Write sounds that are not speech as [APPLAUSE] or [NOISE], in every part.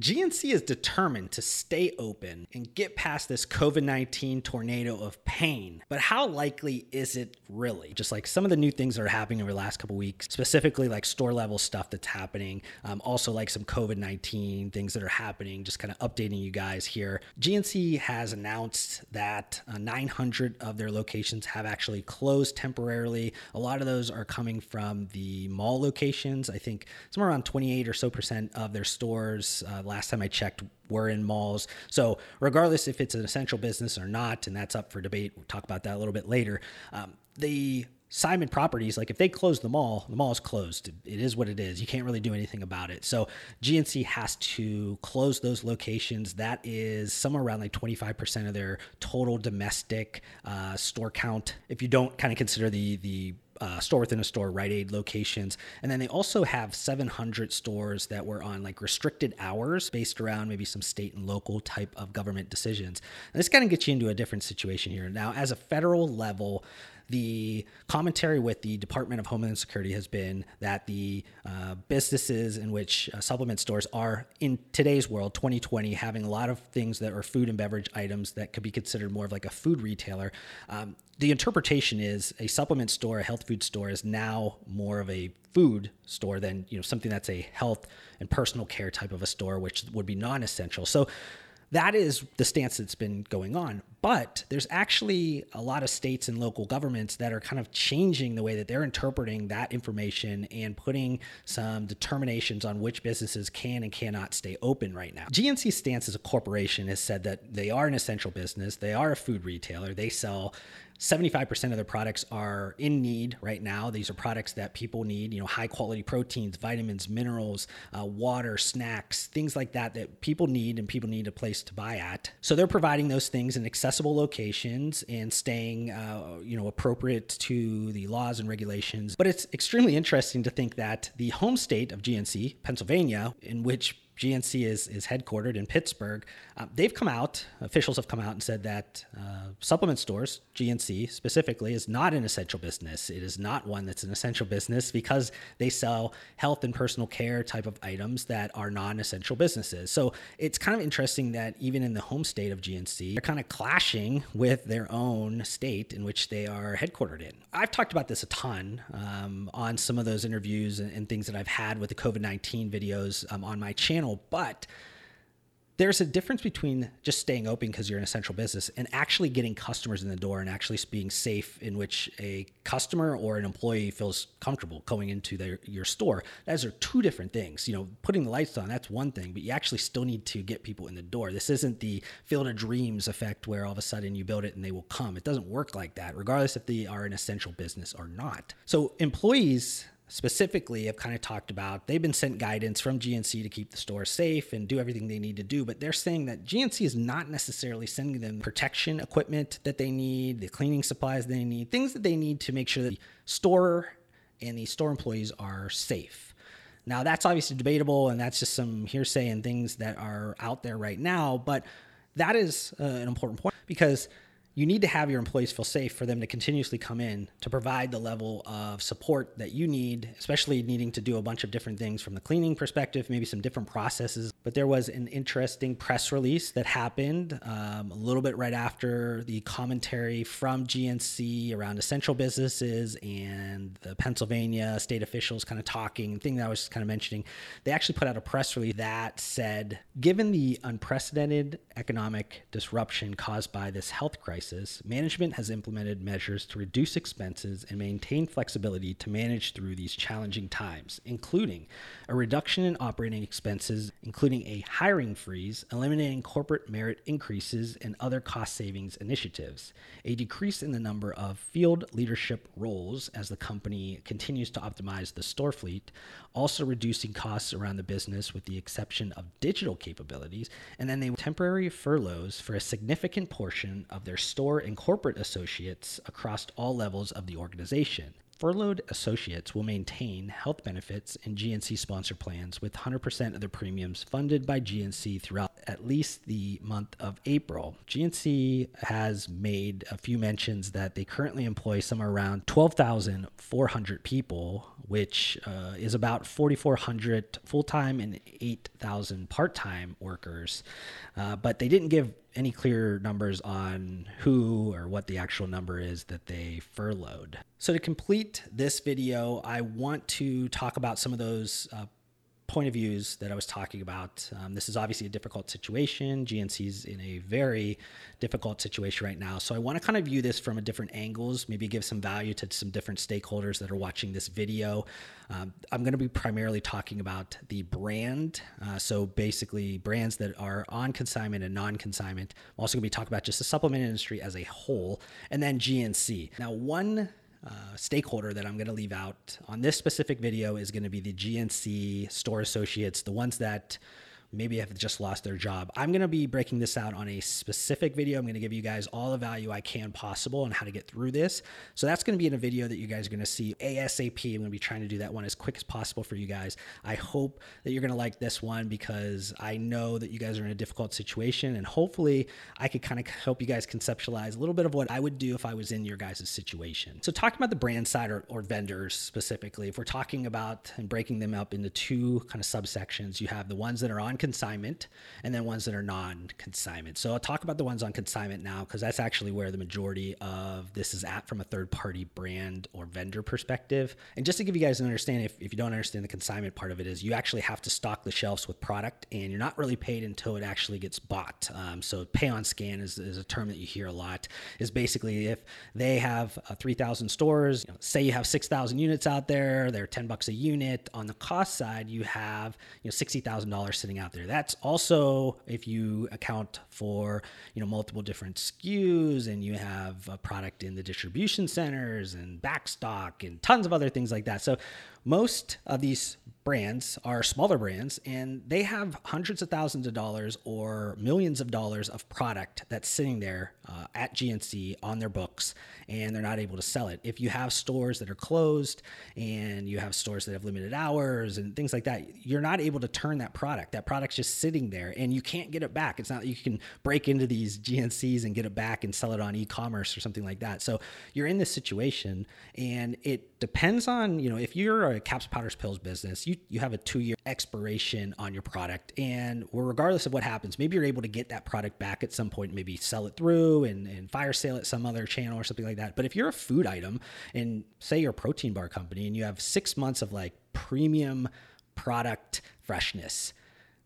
GNC is determined to stay open and get past this COVID 19 tornado of pain. But how likely is it really? Just like some of the new things that are happening over the last couple weeks, specifically like store level stuff that's happening, um, also like some COVID 19 things that are happening, just kind of updating you guys here. GNC has announced that uh, 900 of their locations have actually closed temporarily. A lot of those are coming from the mall locations. I think somewhere around 28 or so percent of their stores. Uh, last time I checked, were in malls. So, regardless if it's an essential business or not, and that's up for debate, we'll talk about that a little bit later. Um, the Simon Properties, like if they close the mall, the mall is closed. It is what it is. You can't really do anything about it. So GNC has to close those locations. That is somewhere around like 25% of their total domestic uh, store count. If you don't kind of consider the the uh, store within a store Rite Aid locations. And then they also have 700 stores that were on like restricted hours based around maybe some state and local type of government decisions. And this kind of gets you into a different situation here. Now, as a federal level, the commentary with the Department of Homeland Security has been that the uh, businesses in which uh, supplement stores are in today's world, 2020, having a lot of things that are food and beverage items that could be considered more of like a food retailer. Um, the interpretation is a supplement store, a health food store, is now more of a food store than you know something that's a health and personal care type of a store, which would be non-essential. So that is the stance that's been going on. But there's actually a lot of states and local governments that are kind of changing the way that they're interpreting that information and putting some determinations on which businesses can and cannot stay open right now. GNC's stance as a corporation has said that they are an essential business, they are a food retailer, they sell 75% of their products are in need right now. These are products that people need, you know, high quality proteins, vitamins, minerals, uh, water, snacks, things like that that people need and people need a place to buy at. So they're providing those things in accessible locations and staying, uh, you know, appropriate to the laws and regulations. But it's extremely interesting to think that the home state of GNC, Pennsylvania, in which GNC is, is headquartered in Pittsburgh. Uh, they've come out, officials have come out and said that uh, supplement stores, GNC specifically, is not an essential business. It is not one that's an essential business because they sell health and personal care type of items that are non essential businesses. So it's kind of interesting that even in the home state of GNC, they're kind of clashing with their own state in which they are headquartered in. I've talked about this a ton um, on some of those interviews and, and, things that I've had with the COVID 19 videos um, on my channel channel, but there's a difference between just staying open because you're an essential business and actually getting customers in the door and actually being safe in which a customer or an employee feels comfortable going into their your store. Those are two different things. You know, putting the lights on, that's one thing, but you actually still need to get people in the door. This isn't the field of dreams effect where all of a sudden you build it and they will come. It doesn't work like that, regardless if they are an essential business or not. So employees specifically have kind of talked about they've been sent guidance from GNC to keep the store safe and do everything they need to do, but they're saying that GNC is not necessarily sending them protection equipment that they need, the cleaning supplies they need, things that they need to make sure that the store and the store employees are safe. Now, that's obviously debatable, and that's just some hearsay and things that are out there right now, but that is uh, an important point because you need to have your employees feel safe for them to continuously come in to provide the level of support that you need, especially needing to do a bunch of different things from the cleaning perspective, maybe some different processes. But there was an interesting press release that happened um, a little bit right after the commentary from GNC around essential businesses and the Pennsylvania state officials kind of talking, thing that I was kind of mentioning. They actually put out a press release that said, given the unprecedented economic disruption caused by this health crisis, crisis, management has implemented measures to reduce expenses and maintain flexibility to manage through these challenging times, including a reduction in operating expenses, including a hiring freeze, eliminating corporate merit increases and other cost savings initiatives, a decrease in the number of field leadership roles as the company continues to optimize the store fleet, also reducing costs around the business with the exception of digital capabilities, and then they temporary furloughs for a significant portion of their store and corporate associates across all levels of the organization. Furloughed associates will maintain health benefits and GNC sponsor plans with 100% of their premiums funded by GNC throughout at least the month of April. GNC has made a few mentions that they currently employ somewhere around 12,400 people which uh, is about 4,400 full time and 8,000 part time workers. Uh, but they didn't give any clear numbers on who or what the actual number is that they furloughed. So, to complete this video, I want to talk about some of those uh, point of views that I was talking about. Um, this is obviously a difficult situation. GNC is in a very difficult situation right now. So I want to kind of view this from a different angles, maybe give some value to some different stakeholders that are watching this video. Um, I'm going to be primarily talking about the brand. Uh, so basically, brands that are on consignment and non consignment. I'm also going to be talking about just the supplement industry as a whole, and then GNC. Now, one uh, stakeholder that I'm going to leave out on this specific video is going to be the GNC store associates, the ones that maybe have just lost their job. I'm going to be breaking this out on a specific video. I'm going to give you guys all the value I can possible on how to get through this. So that's going to be in a video that you guys are going to see ASAP. I'm going to be trying to do that one as quick as possible for you guys. I hope that you're going to like this one because I know that you guys are in a difficult situation and hopefully I could kind of help you guys conceptualize a little bit of what I would do if I was in your guys' situation. So talking about the brand side or, or vendors specifically, if we're talking about and breaking them up into two kind of subsections, you have the ones that are on consignment and then ones that are non consignment. So I'll talk about the ones on consignment now because that's actually where the majority of this is at from a third party brand or vendor perspective. And just to give you guys an understanding, if, if you don't understand the consignment part of it, is you actually have to stock the shelves with product and you're not really paid until it actually gets bought. Um, so pay on scan is, is, a term that you hear a lot, is basically if they have uh, 3,000 stores, you know, say you have 6,000 units out there, they're 10 bucks a unit. On the cost side, you have you know $60,000 sitting out there there. That's also if you account for you know multiple different SKUs and you have a product in the distribution centers and backstock and tons of other things like that. So most of these brands are smaller brands and they have hundreds of thousands of dollars or millions of dollars of product that's sitting there uh, at GNC on their books and they're not able to sell it. If you have stores that are closed and you have stores that have limited hours and things like that, you're not able to turn that product. That product's just sitting there and you can't get it back. It's not you can break into these GNCs and get it back and sell it on e-commerce or something like that. So you're in this situation and it depends on, you know, if you're a caps powders pills business, you you have a two year expiration on your product. And regardless of what happens, maybe you're able to get that product back at some point, maybe sell it through and, and fire sale at some other channel or something like that. But if you're a food item and say you're a protein bar company and you have six months of like premium product freshness,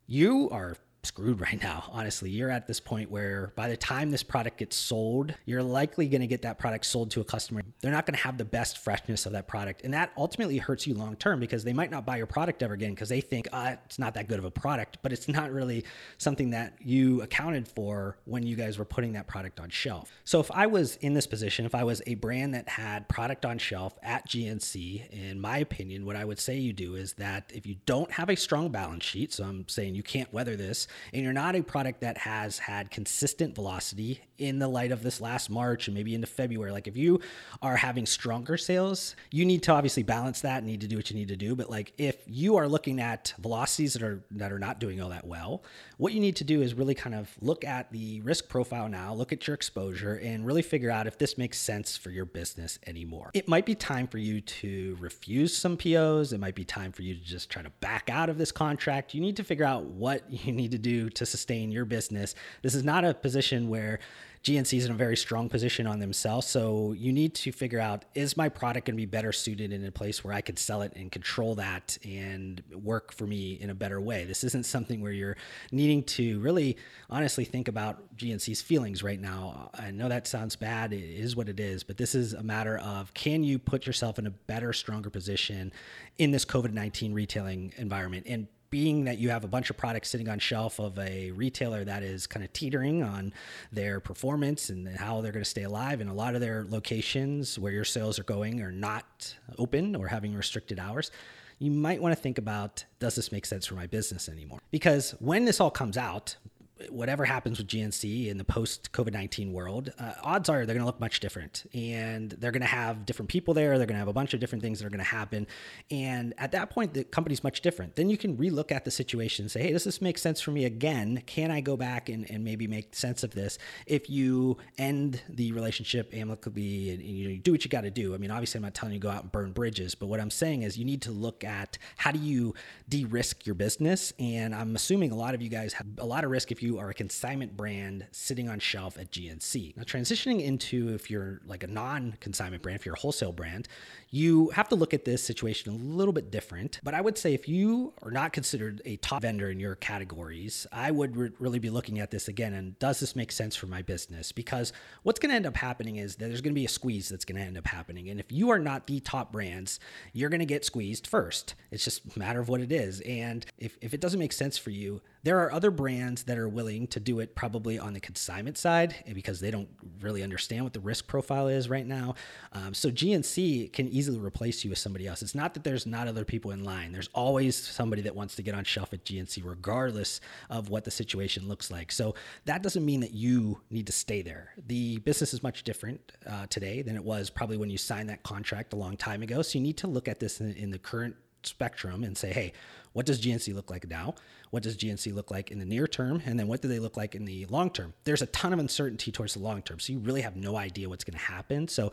you are screwed right now. Honestly, you're at this point where by the time this product gets sold, you're likely going to get that product sold to a customer. They're not going to have the best freshness of that product. And that ultimately hurts you long term because they might not buy your product ever again because they think uh, it's not that good of a product, but it's not really something that you accounted for when you guys were putting that product on shelf. So if I was in this position, if I was a brand that had product on shelf at GNC, in my opinion, what I would say you do is that if you don't have a strong balance sheet, so I'm saying you can't weather this, and you're not a product that has had consistent velocity in the light of this last March and maybe into February, like if you are having stronger sales, you need to obviously balance that need to do what you need to do. But like if you are looking at velocities that are that are not doing all that well, what you need to do is really kind of look at the risk profile now, look at your exposure, and really figure out if this makes sense for your business anymore. It might be time for you to refuse some POs. It might be time for you to just try to back out of this contract. You need to figure out what [LAUGHS] you need to do to sustain your business. This is not a position where GNC is in a very strong position on themselves. So you need to figure out is my product going to be better suited in a place where I could sell it and control that and work for me in a better way. This isn't something where you're needing to really honestly think about GNC's feelings right now. I know that sounds bad. It is what it is, but this is a matter of can you put yourself in a better, stronger position in this COVID 19 retailing environment? And being that you have a bunch of products sitting on shelf of a retailer that is kind of teetering on their performance and how they're going to stay alive and a lot of their locations where your sales are going are not open or having restricted hours you might want to think about does this make sense for my business anymore? Because when this all comes out whatever happens with GNC in the post COVID 19 world, uh, odds are they're going to look much different. And they're going to have different people there. They're going to have a bunch of different things that are going to happen. And at that point, the company's much different. Then you can relook at the situation and say, hey, does this make sense for me again? Can I go back and, and maybe make sense of this? If you end the relationship amicably and, and you do what you got to do, I mean, obviously, I'm not telling you go out and burn bridges, but what I'm saying is you need to look at how do you de risk your business. And I'm assuming a lot of you guys have a lot of risk if you are a consignment brand sitting on shelf at GNC. Now, transitioning into if you're like a non consignment brand, if you're a wholesale brand, you have to look at this situation a little bit different. But I would say if you are not considered a top vendor in your categories, I would re- really be looking at this again and does this make sense for my business? Because what's going to end up happening is that there's going to be a squeeze that's going to end up happening. And if you are not the top brands, you're going to get squeezed first. It's just a matter of what it is. And if, if it doesn't make sense for you, there are other brands that are willing to do it probably on the consignment side because they don't really understand what the risk profile is right now. Um, so GNC can easily replace you with somebody else. It's not that there's not other people in line. There's always somebody that wants to get on shelf at GNC, regardless of what the situation looks like. So that doesn't mean that you need to stay there. The business is much different uh, today than it was probably when you signed that contract a long time ago. So you need to look at this in, in the current spectrum and say, hey, what does GNC look like now? What does GNC look like in the near term? And then what do they look like in the long term? There's a ton of uncertainty towards the long term. So you really have no idea what's going to happen. So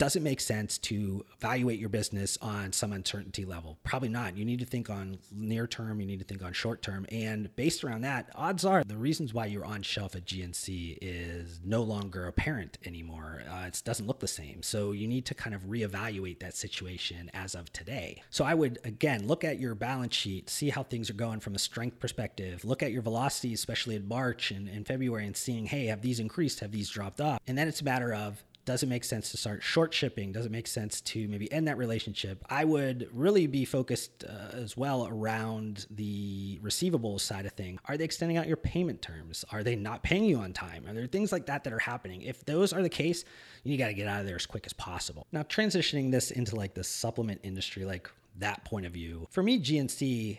does it make sense to evaluate your business on some uncertainty level? Probably not. You need to think on near term, you need to think on short term. And based around that, odds are the reasons why you're on shelf at GNC is no longer apparent anymore. Uh, it doesn't look the same. So you need to kind of reevaluate that situation as of today. So I would, again, look at your balance sheet, see how things are going from a strength perspective, look at your velocity, especially in March and, and February, and seeing, hey, have these increased? Have these dropped off? And then it's a matter of does it make sense to start short shipping? Does it make sense to maybe end that relationship? I would really be focused uh, as well around the receivables side of things. Are they extending out your payment terms? Are they not paying you on time? Are there things like that that are happening? If those are the case, you got to get out of there as quick as possible. Now, transitioning this into like the supplement industry, like that point of view, for me, GNC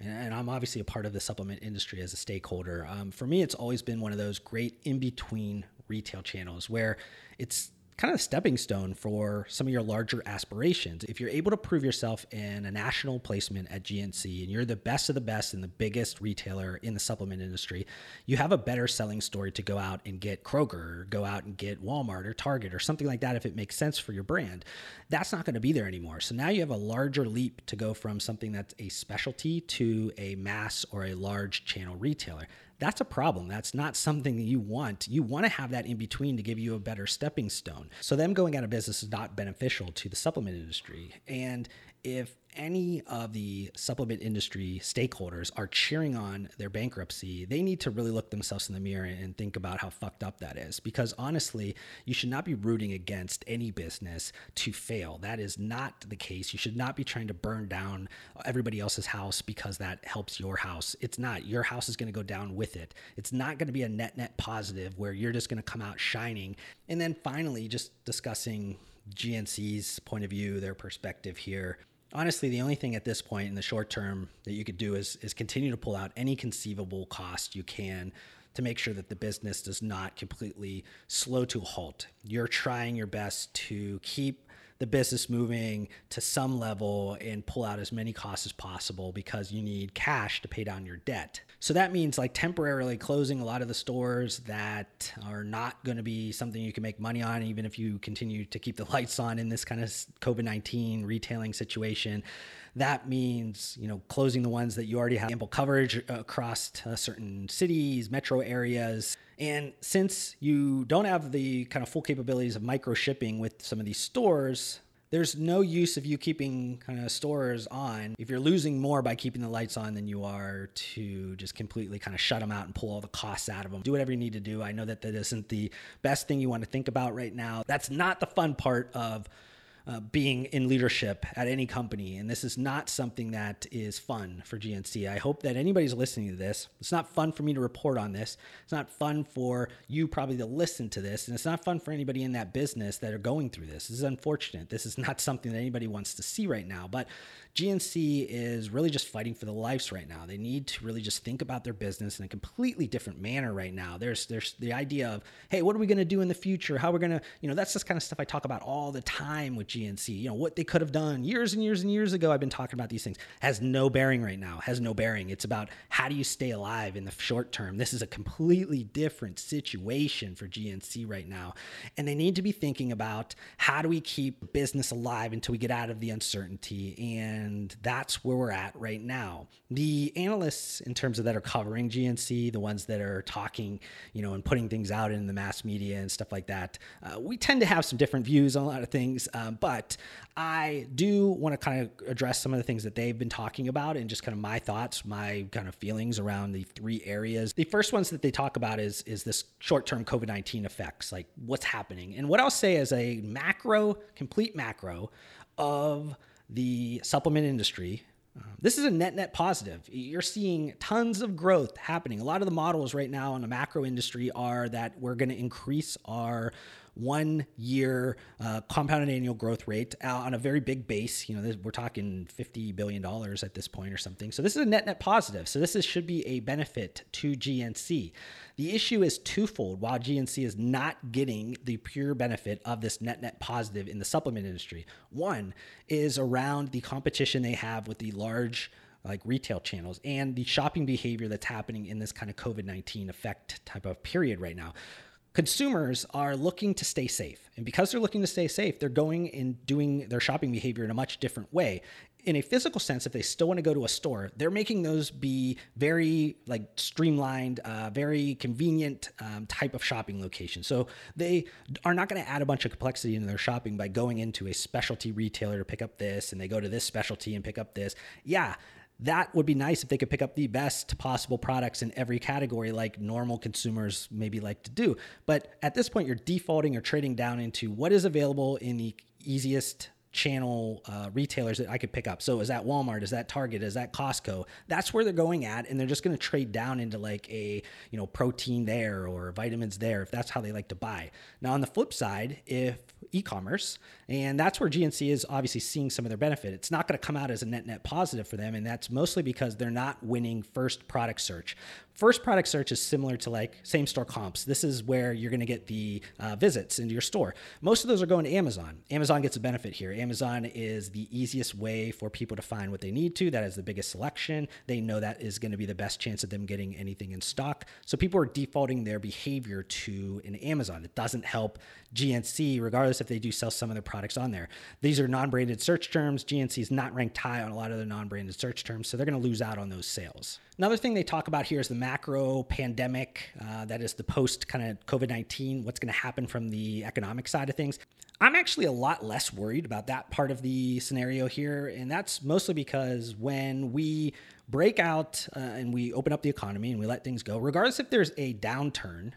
and I'm obviously a part of the supplement industry as a stakeholder. Um, for me, it's always been one of those great in between retail channels where it's kind of a stepping stone for some of your larger aspirations. If you're able to prove yourself in a national placement at GNC and you're the best of the best and the biggest retailer in the supplement industry, you have a better selling story to go out and get Kroger or go out and get Walmart or Target or something like that if it makes sense for your brand. That's not going to be there anymore. So now you have a larger leap to go from something that's a specialty to a mass or a large channel retailer that's a problem. That's not something that you want. You want to have that in between to give you a better stepping stone. So, them going out of business is not beneficial to the supplement industry. And if any of the supplement industry stakeholders are cheering on their bankruptcy, they need to really look themselves in the mirror and think about how fucked up that is. Because honestly, you should not be rooting against any business to fail. That is not the case. You should not be trying to burn down everybody else's house because that helps your house. It's not. Your house is going to go down with it. It's not going to be a net net positive where you're just going to come out shining. And then finally, just discussing GNC's point of view, their perspective here honestly, the only thing at this point in the short term that you could do is is continue to pull out any conceivable cost you can to make sure that the business does not completely slow to a halt. You're trying your best to keep the business moving to some level and pull out as many costs as possible because you need cash to pay down your debt. So that means like temporarily closing a lot of the stores that are not going to be something you can make money on, even if you continue to keep the lights on in this kind of COVID 19 retailing situation. That means, you know, closing the ones that you already have ample coverage across uh, certain cities, metro areas. And since you don't have the kind of full capabilities of micro shipping with some of these stores, there's no use of you keeping kind of stores on if you're losing more by keeping the lights on than you are to just completely kind of shut them out and pull all the costs out of them. Do whatever you need to do. I know that that isn't the best thing you want to think about right now. That's not the fun part of uh, being in leadership at any company. And this is not something that is fun for GNC. I hope that anybody's listening to this. It's not fun for me to report on this. It's not fun for you probably to listen to this. And it's not fun for anybody in that business that are going through this. This is unfortunate. This is not something that anybody wants to see right now. But GNC is really just fighting for the lives right now. They need to really just think about their business in a completely different manner right now. There's there's the idea of, hey, what are we going to do in the future? How we're going to, you know, that's just kind of stuff I talk about all the time with GNC. You know, what they could have done years and years and years ago. I've been talking about these things. Has no bearing right now. Has no bearing. It's about how do you stay alive in the short term. This is a completely different situation for GNC right now. And they need to be thinking about how do we keep business alive until we get out of the uncertainty. And that's where we're at right now. The analysts, in terms of that are covering GNC, the ones that are talking, you know, and putting things out in the mass media and stuff like that, uh, we tend to have some different views on a lot of things. Um, but I do want to kind of address some of the things that they've been talking about and just kind of my thoughts, my kind of feelings around the three areas. The first ones that they talk about is is this short-term COVID-19 effects, like what's happening. And what I'll say is a macro, complete macro of the supplement industry uh, this is a net net positive. You're seeing tons of growth happening. A lot of the models right now in the macro industry are that we're going to increase our one year uh, compounded annual growth rate uh, on a very big base. You know, this, we're talking $50 billion at this point or something. So this is a net net positive. So this is, should be a benefit to GNC. The issue is twofold. While GNC is not getting the pure benefit of this net net positive in the supplement industry, one is around the competition they have with the large like retail channels and the shopping behavior that's happening in this kind of COVID 19 effect type of period right now consumers are looking to stay safe. And because they're looking to stay safe, they're going and doing their shopping behavior in a much different way. In a physical sense, if they still want to go to a store, they're making those be very like streamlined, uh, very convenient um, type of shopping location. So they are not going to add a bunch of complexity into their shopping by going into a specialty retailer to pick up this, and they go to this specialty and pick up this. Yeah, that would be nice if they could pick up the best possible products in every category like normal consumers maybe like to do but at this point you're defaulting or trading down into what is available in the easiest channel uh, retailers that I could pick up. So is that Walmart? Is that Target? Is that Costco? That's where they're going at, and they're just going to trade down into like a you know protein there or vitamins there if that's how they like to buy. Now on the flip side, if e-commerce, and that's where GNC is obviously seeing some of their benefit. It's not going to come out as a net net positive for them, and that's mostly because they're not winning first product search. First product search is similar to like same store comps. This is where you're going to get the uh, visits into your store. Most of those are going to Amazon. Amazon gets a benefit here. Amazon is the easiest way for people to find what they need to. That is the biggest selection. They know that is going to be the best chance of them getting anything in stock. So people are defaulting their behavior to an Amazon. It doesn't help GNC, regardless if they do sell some of their products on there. These are non branded search terms. GNC is not ranked high on a lot of the non branded search terms, so they're going to lose out on those sales. Another thing they talk about here is the macro pandemic. Uh, that is the post kind of COVID 19, what's going to happen from the economic side of things. I'm actually a lot less worried about that part of the scenario here. And that's mostly because when we break out uh, and we open up the economy and we let things go, regardless if there's a downturn,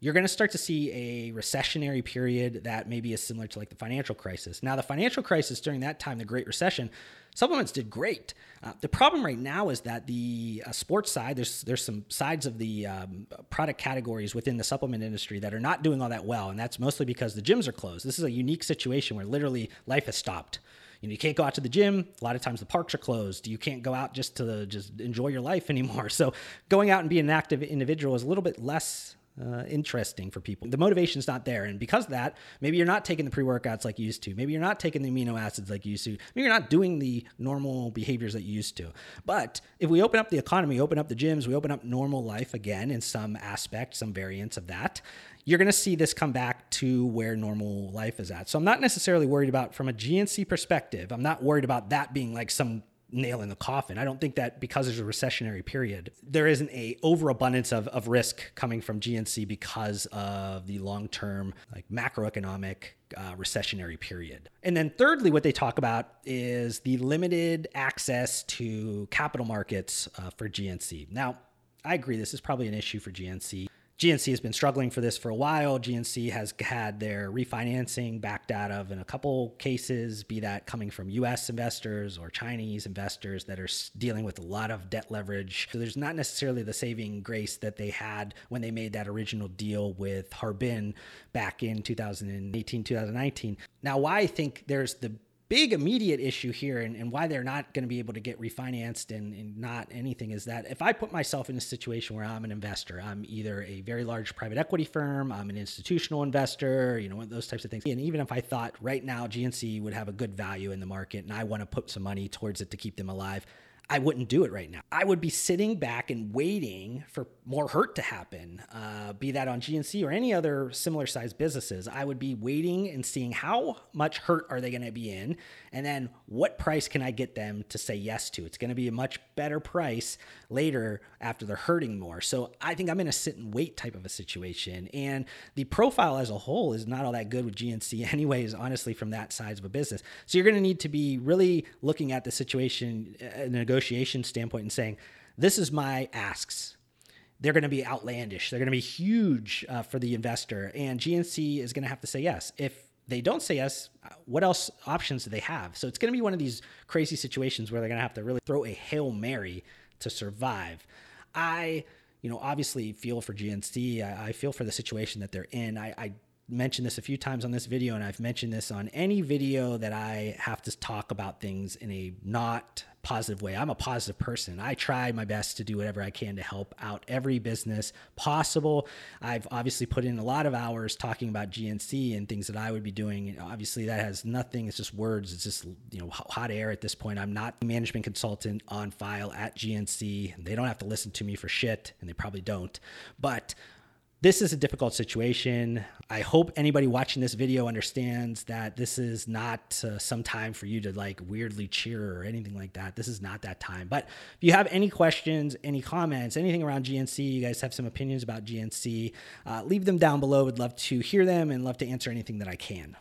you're going to start to see a recessionary period that maybe is similar to like the financial crisis. Now, the financial crisis during that time, the Great Recession, supplements did great. Uh, the problem right now is that the uh, sports side, there's there's some sides of the um, product categories within the supplement industry that are not doing all that well, and that's mostly because the gyms are closed. This is a unique situation where literally life has stopped. You know, you can't go out to the gym. A lot of times the parks are closed. You can't go out just to just enjoy your life [LAUGHS] anymore. So going out and being an active individual is a little bit less uh, interesting for people. The motivation's not there. And because of that, maybe you're not taking the pre workouts like you used to. Maybe you're not taking the amino acids like you used to. Maybe you're not doing the normal behaviors that you used to. But if we open up the economy, open up the gyms, we open up normal life again in some aspect, some variants of that, you're going to see this come back to where normal life is at. So I'm not necessarily worried about from a GNC perspective. I'm not worried about that being like some nail in the coffin. I don't think that because there's a recessionary period, there isn't a overabundance of, of risk coming from GNC because of the long-term like macroeconomic uh, recessionary period. And then thirdly, what they talk about is the limited access to capital markets uh, for GNC. Now, I agree this is probably an issue for GNC. GNC has been struggling for this for a while. GNC has had their refinancing backed out of in a couple cases, be that coming from US investors or Chinese investors that are dealing with a lot of debt leverage. So there's not necessarily the saving grace that they had when they made that original deal with Harbin back in 2018, 2019. Now, why I think there's the big immediate issue here and, and why they're not going to be able to get refinanced and, and, not anything is that if I put myself in a situation where I'm an investor, I'm either a very large private equity firm, I'm an institutional investor, you know, those types of things. And even if I thought right now GNC would have a good value in the market and I want to put some money towards it to keep them alive, I wouldn't do it right now. I would be sitting back and waiting for more hurt to happen, uh, be that on GNC or any other similar sized businesses. I would be waiting and seeing how much hurt are they going to be in, and then what price can I get them to say yes to. It's going to be a much better price later after they're hurting more. So I think I'm in a sit and wait type of a situation, and the profile as a whole is not all that good with GNC, [LAUGHS] anyways. Honestly, from that size of a business, so you're going to need to be really looking at the situation and in a negotiation standpoint and saying, this is my asks. They're going to be outlandish. They're going to be huge uh, for the investor. And GNC is going to have to say yes. If they don't say yes, uh, what else options do they have? So it's going to be one of these crazy situations where they're going to have to really throw a Hail Mary to survive. I, you know, obviously feel for GNC. I, I feel for the situation that they're in. I, I mentioned this a few times on this video, and I've mentioned this on any video that I have to talk about things in a not positive way. I'm a positive person. I try my best to do whatever I can to help out every business possible. I've obviously put in a lot of hours talking about GNC and things that I would be doing. Obviously, that has nothing. It's just words. It's just you know hot air at this point. I'm not management consultant on file at GNC. They don't have to listen to me for shit, and they probably don't. But this is a difficult situation. I hope anybody watching this video understands that this is not uh, some time for you to like weirdly cheer or anything like that. This is not that time. But if you have any questions, any comments, anything around GNC, you guys have some opinions about GNC, uh, leave them down below. Would love to hear them and love to answer anything that I can.